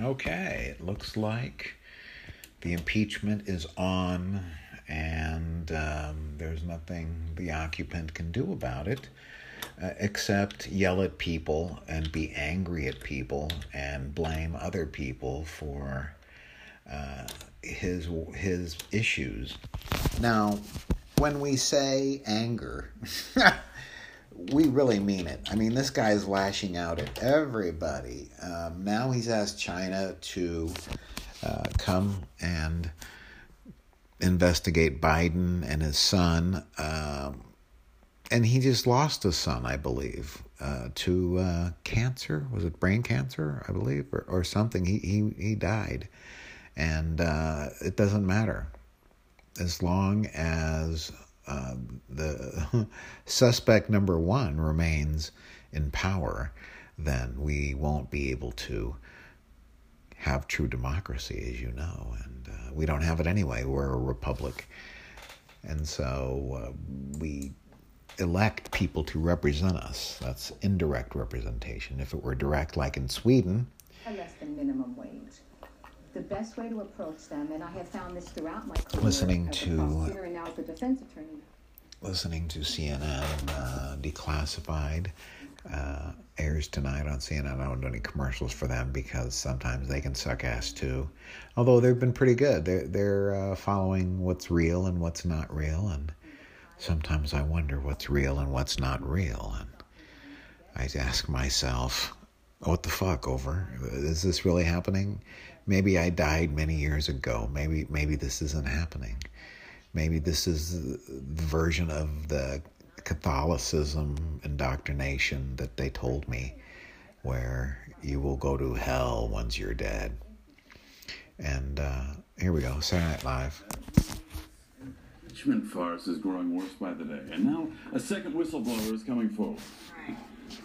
Okay, it looks like the impeachment is on, and um, there's nothing the occupant can do about it uh, except yell at people and be angry at people and blame other people for uh, his his issues. Now, when we say anger. we really mean it. I mean, this guy is lashing out at everybody. Um, now he's asked China to uh, come and investigate Biden and his son. Um, and he just lost a son, I believe, uh, to uh, cancer. Was it brain cancer? I believe, or, or something. He he he died, and uh, it doesn't matter as long as uh, the suspect number one remains in power, then we won't be able to have true democracy, as you know. And uh, we don't have it anyway. We're a republic. And so uh, we elect people to represent us. That's indirect representation. If it were direct, like in Sweden, less than minimum wage the best way to approach them, and I have found this throughout my career listening to and now as a defense attorney. listening to CNN uh, Declassified uh, airs tonight on CNN. I don't do any commercials for them because sometimes they can suck ass too. Although they've been pretty good. They're they're uh, following what's real and what's not real, and sometimes I wonder what's real and what's not real, and I ask myself, what the fuck over? Is this really happening? Maybe I died many years ago. Maybe maybe this isn't happening. Maybe this is the version of the Catholicism indoctrination that they told me, where you will go to hell once you're dead. And uh, here we go, Saturday Night Live. Impeachment farce is growing worse by the day, and now a second whistleblower is coming forward.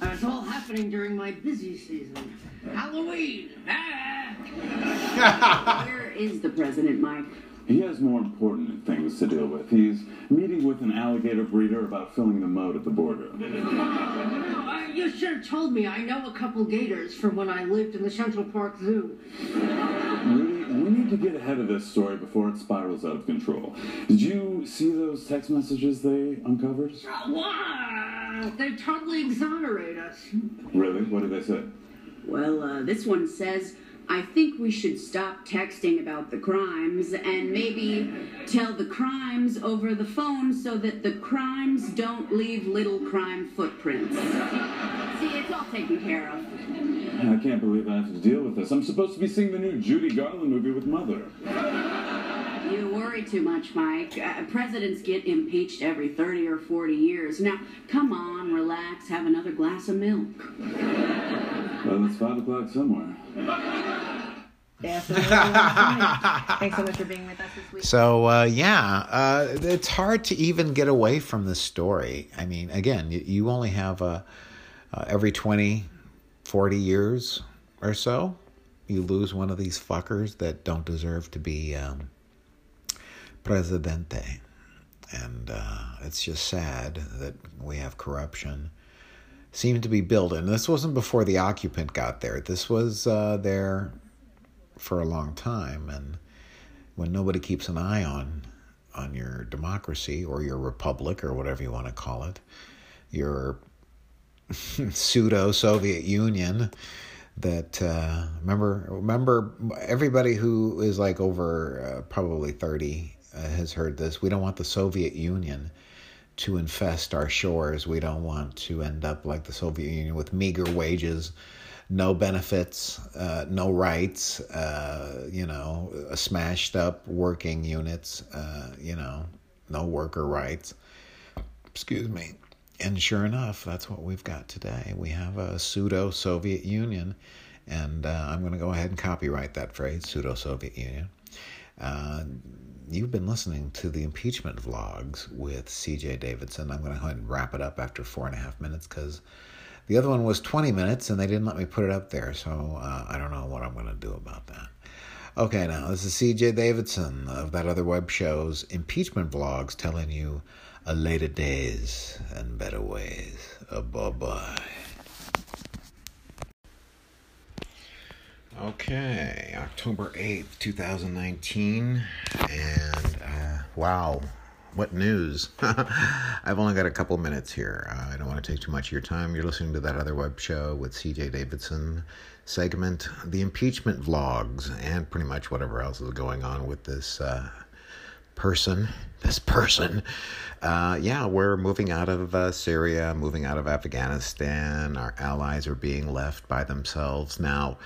Uh, it's all happening during my busy season. Halloween! Ah! Where is the president, Mike? He has more important things to deal with. He's meeting with an alligator breeder about filling the moat at the border. Uh, you should have told me. I know a couple gators from when I lived in the Central Park Zoo. Rudy, we need to get ahead of this story before it spirals out of control. Did you see those text messages they uncovered? What? They totally exonerate us. Really? What did they say? Well, uh, this one says, I think we should stop texting about the crimes and maybe tell the crimes over the phone so that the crimes don't leave little crime footprints. See, it's all taken care of. I can't believe I have to deal with this. I'm supposed to be seeing the new Judy Garland movie with Mother. You worry too much, Mike. Uh, presidents get impeached every 30 or 40 years. Now, come on, relax, have another glass of milk. Well, it's 5 o'clock somewhere. Thanks so much for being with us this week. So uh, yeah, uh, it's hard to even get away from the story. I mean, again, you, you only have uh, uh, every 20, 40 years or so, you lose one of these fuckers that don't deserve to be um, presidente. And uh, it's just sad that we have corruption seemed to be built. And this wasn't before the occupant got there. This was uh, there for a long time. And when nobody keeps an eye on on your democracy or your republic or whatever you want to call it, your pseudo Soviet Union. That uh, remember remember everybody who is like over uh, probably thirty uh, has heard this. We don't want the Soviet Union to infest our shores. We don't want to end up like the Soviet Union with meager wages, no benefits, uh, no rights, uh, you know, smashed up working units, uh, you know, no worker rights. Excuse me. And sure enough, that's what we've got today. We have a pseudo Soviet Union, and uh, I'm going to go ahead and copyright that phrase pseudo Soviet Union. Uh, you've been listening to the impeachment vlogs with CJ Davidson. I'm going to go ahead and wrap it up after four and a half minutes because the other one was 20 minutes and they didn't let me put it up there. So uh, I don't know what I'm going to do about that. Okay, now this is CJ Davidson of that other web show's impeachment vlogs telling you a later days and better ways. Uh, bye bye. Okay, October 8th, 2019. And uh, wow, what news? I've only got a couple minutes here. Uh, I don't want to take too much of your time. You're listening to that other web show with CJ Davidson segment, the impeachment vlogs, and pretty much whatever else is going on with this uh, person. This person. Uh, yeah, we're moving out of uh, Syria, moving out of Afghanistan. Our allies are being left by themselves. Now,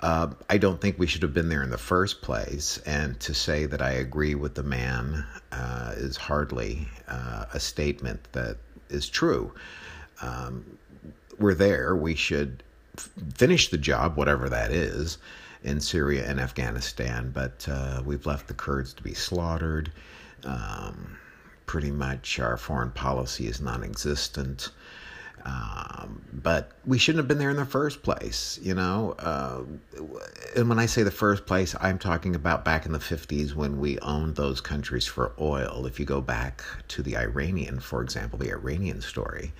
uh, I don't think we should have been there in the first place. And to say that I agree with the man uh, is hardly uh, a statement that is true. Um, we're there. We should f- finish the job, whatever that is, in Syria and Afghanistan. But uh, we've left the Kurds to be slaughtered. Um, pretty much our foreign policy is non existent. Um, but we shouldn't have been there in the first place, you know. Uh, and when I say the first place, I'm talking about back in the 50s when we owned those countries for oil. If you go back to the Iranian, for example, the Iranian story,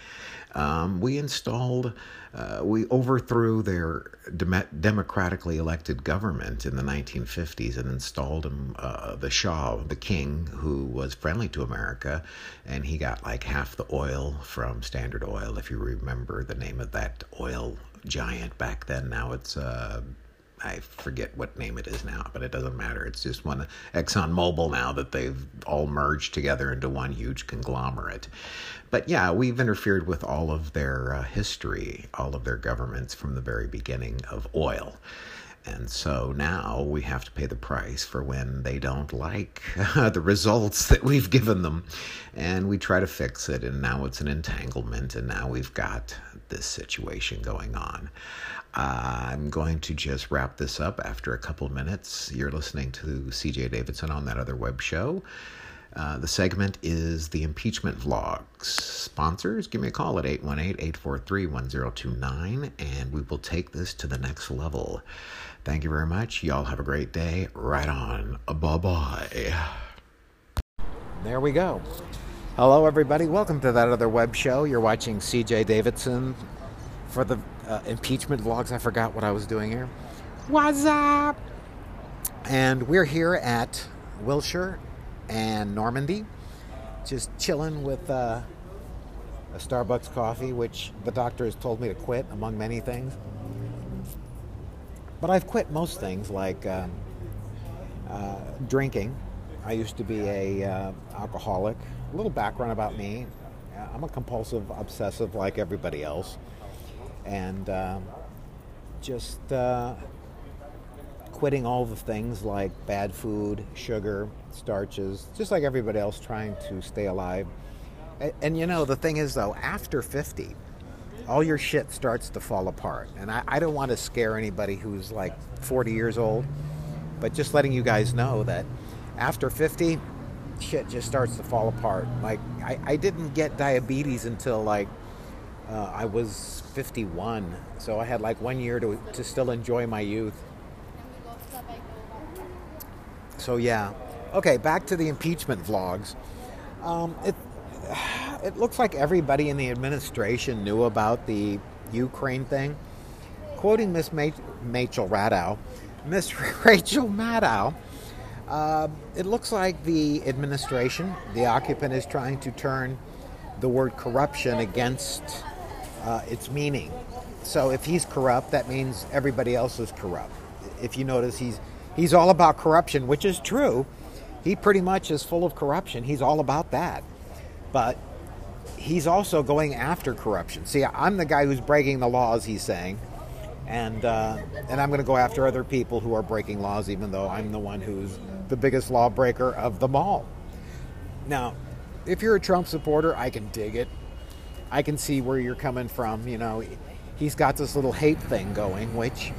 um, we installed, uh, we overthrew their dem- democratically elected government in the 1950s and installed him, uh, the Shah, the king, who was friendly to America, and he got like half the oil from Standard Oil, if you remember the name of that oil giant back then. Now it's uh, I forget what name it is now, but it doesn't matter. It's just one Exxon ExxonMobil now that they've all merged together into one huge conglomerate. But yeah, we've interfered with all of their uh, history, all of their governments from the very beginning of oil. And so now we have to pay the price for when they don't like uh, the results that we've given them. And we try to fix it, and now it's an entanglement, and now we've got this situation going on. I'm going to just wrap this up after a couple minutes. You're listening to CJ Davidson on that other web show. Uh, the segment is the impeachment vlogs. Sponsors, give me a call at 818 843 1029, and we will take this to the next level. Thank you very much. Y'all have a great day. Right on. Bye bye. There we go. Hello, everybody. Welcome to that other web show. You're watching CJ Davidson for the uh, impeachment vlogs. I forgot what I was doing here. What's up? And we're here at Wilshire and Normandy, just chilling with uh, a Starbucks coffee, which the doctor has told me to quit, among many things. But I've quit most things like um, uh, drinking. I used to be a uh, alcoholic. A little background about me: I'm a compulsive obsessive, like everybody else, and um, just uh, quitting all the things like bad food, sugar, starches, just like everybody else trying to stay alive. And, and, you know, the thing is, though, after 50, all your shit starts to fall apart. And I, I don't want to scare anybody who's like 40 years old, but just letting you guys know that after 50, shit just starts to fall apart. Like, I, I didn't get diabetes until like uh, I was 51. So I had like one year to, to still enjoy my youth. So, yeah. Okay, back to the impeachment vlogs. Um, it, it looks like everybody in the administration knew about the Ukraine thing. Quoting Miss Rachel Maddow, Miss Rachel Maddow, uh, it looks like the administration, the occupant, is trying to turn the word corruption against uh, its meaning. So if he's corrupt, that means everybody else is corrupt. If you notice, he's he's all about corruption, which is true. He pretty much is full of corruption. He's all about that. But he's also going after corruption. See, I'm the guy who's breaking the laws, he's saying. And, uh, and I'm going to go after other people who are breaking laws, even though I'm the one who's the biggest lawbreaker of them all. Now, if you're a Trump supporter, I can dig it. I can see where you're coming from. You know, he's got this little hate thing going, which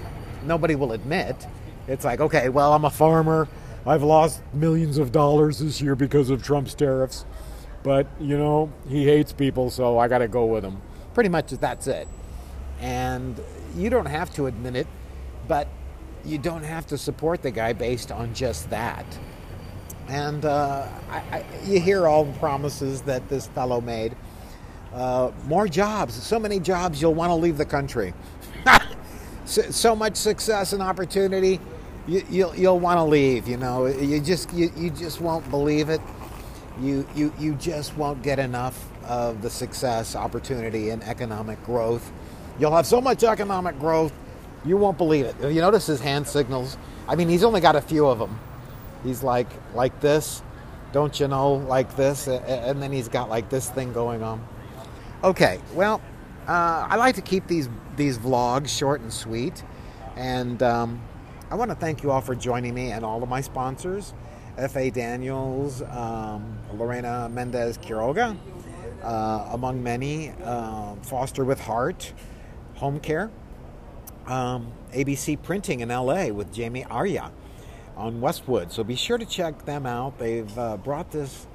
nobody will admit. It's like, okay, well, I'm a farmer. I've lost millions of dollars this year because of Trump's tariffs. But, you know, he hates people, so I got to go with him. Pretty much that's it. And you don't have to admit it, but you don't have to support the guy based on just that. And uh, I, I, you hear all the promises that this fellow made. Uh, more jobs, so many jobs you'll want to leave the country. so, so much success and opportunity, you, you'll, you'll want to leave. You know, you just you, you just won't believe it. You, you you just won't get enough of the success, opportunity, and economic growth. You'll have so much economic growth, you won't believe it. You notice his hand signals. I mean, he's only got a few of them. He's like like this, don't you know, like this, and then he's got like this thing going on. Okay, well, uh, I like to keep these these vlogs short and sweet, and um, I want to thank you all for joining me and all of my sponsors, F.A. Daniels, um, Lorena Mendez Quiroga, uh, among many, uh, Foster with Heart, Home Care, um, ABC Printing in LA with Jamie Arya on Westwood. So be sure to check them out. They've uh, brought this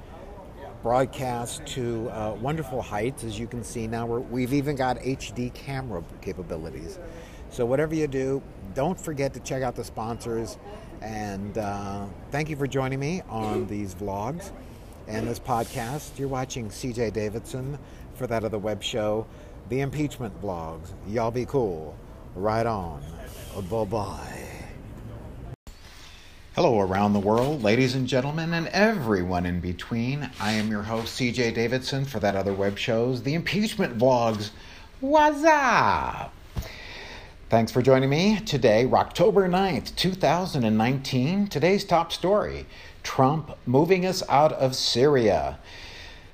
broadcast to uh, wonderful heights, as you can see now. we have even got HD camera capabilities. So whatever you do, don't forget to check out the sponsors. And uh, thank you for joining me on these vlogs and this podcast. You're watching CJ Davidson for that other web show, The Impeachment Vlogs. Y'all be cool. Right on. Bye bye. Hello, around the world, ladies and gentlemen, and everyone in between. I am your host, CJ Davidson, for that other web shows, The Impeachment Vlogs. What's up? Thanks for joining me today, October 9th, 2019. Today's top story Trump moving us out of Syria.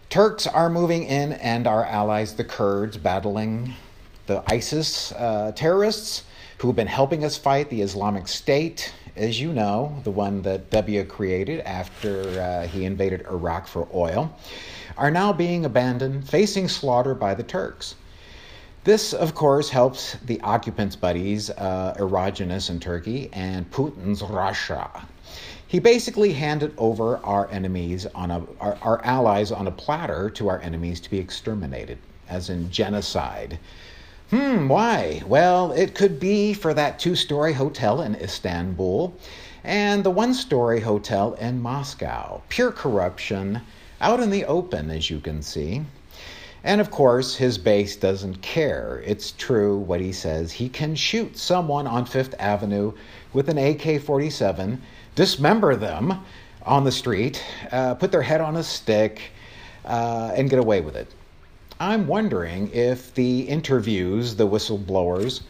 Turks are moving in, and our allies, the Kurds, battling the ISIS uh, terrorists who have been helping us fight the Islamic State, as you know, the one that W created after uh, he invaded Iraq for oil, are now being abandoned, facing slaughter by the Turks. This, of course, helps the occupants' buddies, uh, Erogenous in Turkey, and Putin's Russia. He basically handed over our enemies on a our, our allies on a platter to our enemies to be exterminated, as in genocide. Hmm, why? Well, it could be for that two story hotel in Istanbul and the one story hotel in Moscow. Pure corruption out in the open, as you can see. And of course, his base doesn't care. It's true what he says. He can shoot someone on Fifth Avenue with an AK 47, dismember them on the street, uh, put their head on a stick, uh, and get away with it. I'm wondering if the interviews, the whistleblowers,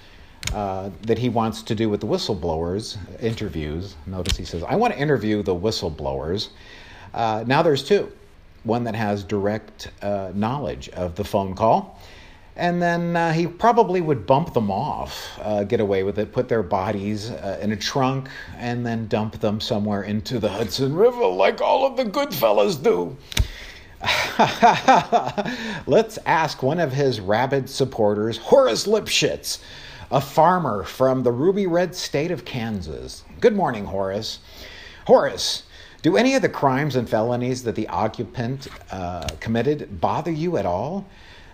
uh, that he wants to do with the whistleblowers interviews. Notice he says, I want to interview the whistleblowers. Uh, now there's two one that has direct uh, knowledge of the phone call. And then uh, he probably would bump them off, uh, get away with it, put their bodies uh, in a trunk, and then dump them somewhere into the Hudson River like all of the good fellas do. Let's ask one of his rabid supporters, Horace Lipschitz, a farmer from the ruby red state of Kansas. Good morning, Horace. Horace, do any of the crimes and felonies that the occupant uh, committed bother you at all?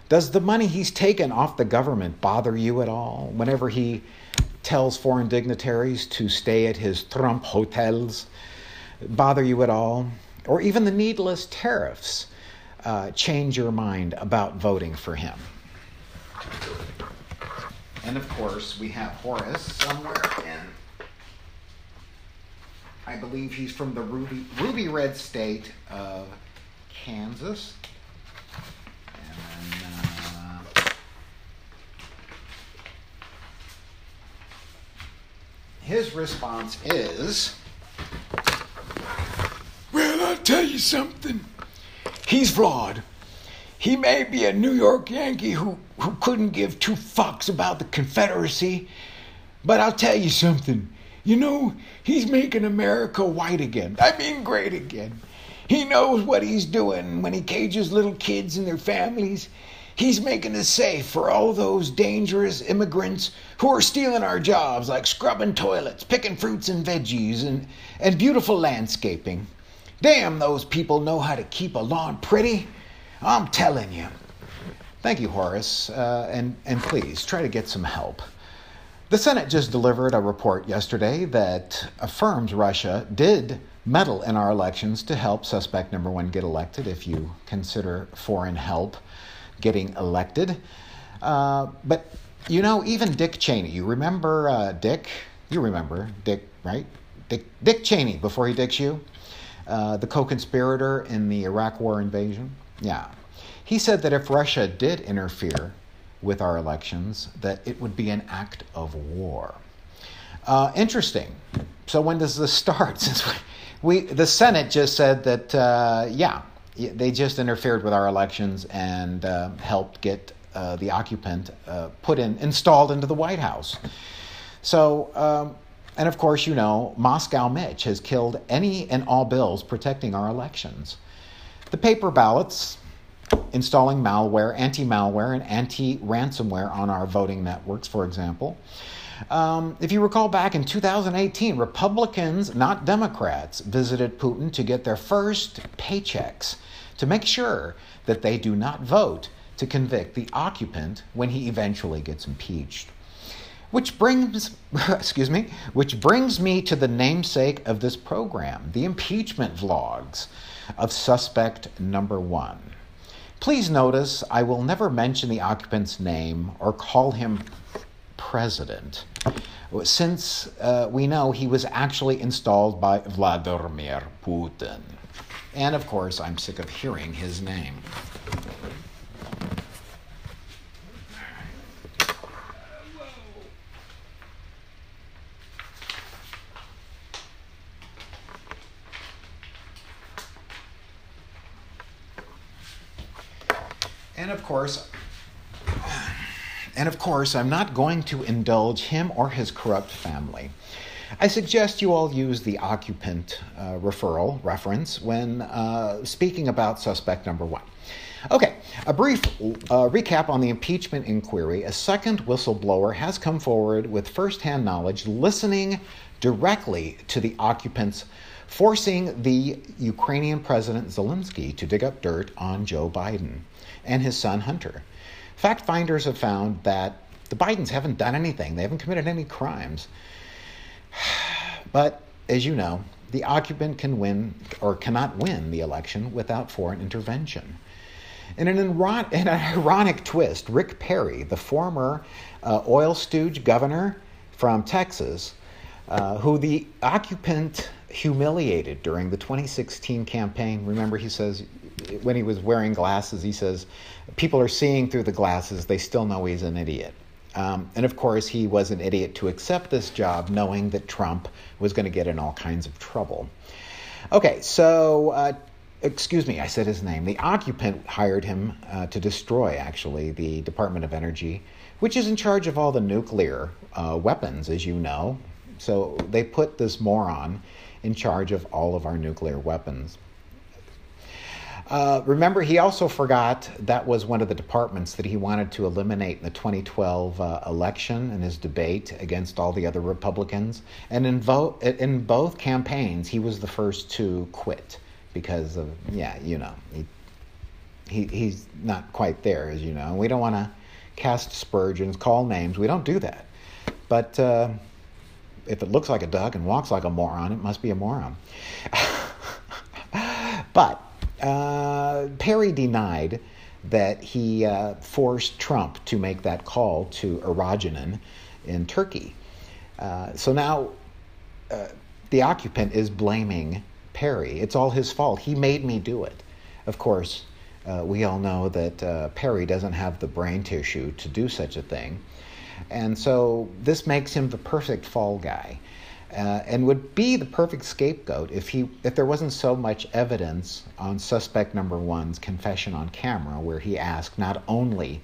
Does the money he's taken off the government bother you at all whenever he tells foreign dignitaries to stay at his Trump hotels? Bother you at all? Or even the needless tariffs uh, change your mind about voting for him. And of course, we have Horace somewhere in, I believe he's from the ruby, ruby red state of Kansas. And, uh, his response is Well, I'll tell you something. He's flawed. He may be a New York Yankee who, who couldn't give two fucks about the Confederacy, but I'll tell you something. You know, he's making America white again. I mean, great again. He knows what he's doing when he cages little kids and their families. He's making it safe for all those dangerous immigrants who are stealing our jobs, like scrubbing toilets, picking fruits and veggies, and, and beautiful landscaping. Damn, those people know how to keep a lawn pretty. I'm telling you. Thank you, Horace. Uh, and, and please try to get some help. The Senate just delivered a report yesterday that affirms Russia did meddle in our elections to help suspect number one get elected, if you consider foreign help getting elected. Uh, but you know, even Dick Cheney. You remember uh, Dick? You remember Dick, right? Dick, Dick Cheney before he dicks you, uh, the co-conspirator in the Iraq War invasion. Yeah, he said that if Russia did interfere with our elections, that it would be an act of war. Uh, interesting. So when does this start? Since we, the Senate just said that, uh, yeah, they just interfered with our elections and uh, helped get uh, the occupant uh, put in, installed into the White House. So, um, and of course, you know, Moscow Mitch has killed any and all bills protecting our elections. The paper ballots, installing malware, anti malware, and anti ransomware on our voting networks, for example. Um, if you recall back in 2018, Republicans, not Democrats, visited Putin to get their first paychecks to make sure that they do not vote to convict the occupant when he eventually gets impeached. Which brings, excuse me, which brings me to the namesake of this program, the impeachment vlogs of suspect number one. Please notice I will never mention the occupant's name or call him president, since uh, we know he was actually installed by Vladimir Putin. And of course, I'm sick of hearing his name. Course, and of course, I'm not going to indulge him or his corrupt family. I suggest you all use the occupant uh, referral reference when uh, speaking about suspect number one. Okay, a brief uh, recap on the impeachment inquiry. A second whistleblower has come forward with firsthand knowledge, listening directly to the occupants, forcing the Ukrainian President Zelensky to dig up dirt on Joe Biden and his son Hunter. Fact finders have found that the Bidens haven't done anything, they haven't committed any crimes. But as you know, the occupant can win or cannot win the election without foreign intervention. In an, in an ironic twist, Rick Perry, the former uh, oil stooge governor from Texas, uh, who the occupant humiliated during the 2016 campaign. Remember, he says, when he was wearing glasses, he says, people are seeing through the glasses, they still know he's an idiot. Um, and of course, he was an idiot to accept this job, knowing that Trump was going to get in all kinds of trouble. Okay, so, uh, excuse me, I said his name. The occupant hired him uh, to destroy, actually, the Department of Energy, which is in charge of all the nuclear uh, weapons, as you know. So they put this moron in charge of all of our nuclear weapons. Uh, remember, he also forgot that was one of the departments that he wanted to eliminate in the 2012 uh, election in his debate against all the other Republicans. And in, vo- in both campaigns, he was the first to quit because of, yeah, you know, he, he, he's not quite there, as you know. We don't want to cast aspersions, call names. We don't do that. But uh, if it looks like a duck and walks like a moron, it must be a moron. but uh, Perry denied that he uh, forced Trump to make that call to Erdogan in Turkey. Uh, so now uh, the occupant is blaming Perry. It's all his fault. He made me do it. Of course, uh, we all know that uh, Perry doesn't have the brain tissue to do such a thing. And so this makes him the perfect fall guy uh, and would be the perfect scapegoat if he if there wasn't so much evidence on suspect number one's confession on camera where he asked not only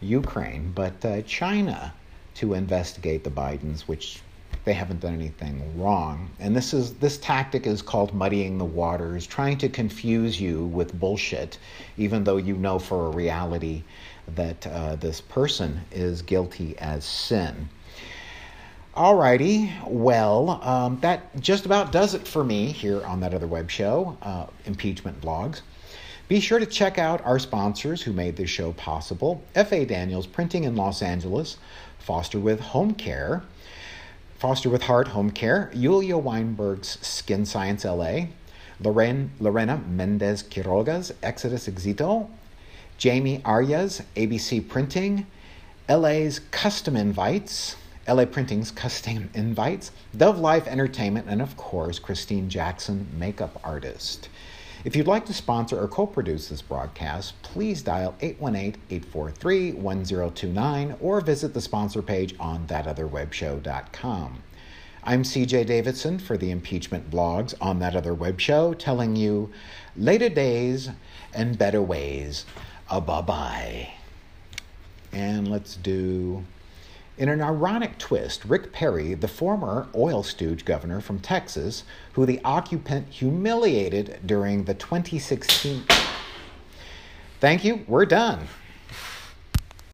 Ukraine but uh, China to investigate the Bidens, which they haven't done anything wrong. And this is this tactic is called muddying the waters, trying to confuse you with bullshit, even though you know for a reality that uh, this person is guilty as sin. Alrighty, well, um, that just about does it for me here on that other web show, uh, Impeachment Vlogs. Be sure to check out our sponsors who made this show possible F.A. Daniels Printing in Los Angeles, Foster with Home Care, Foster with Heart Home Care, Yulia Weinberg's Skin Science LA, Lorraine, Lorena Mendez Quiroga's Exodus Exito, Jamie Arias, ABC Printing, LA's Custom Invites, LA Printing's Custom Invites, Dove Life Entertainment, and of course, Christine Jackson, makeup artist. If you'd like to sponsor or co produce this broadcast, please dial 818 843 1029 or visit the sponsor page on thatotherwebshow.com. I'm CJ Davidson for the impeachment blogs on That Other Web Show, telling you later days and better ways. A bye bye. And let's do. In an ironic twist, Rick Perry, the former oil stooge governor from Texas, who the occupant humiliated during the 2016. Thank you, we're done.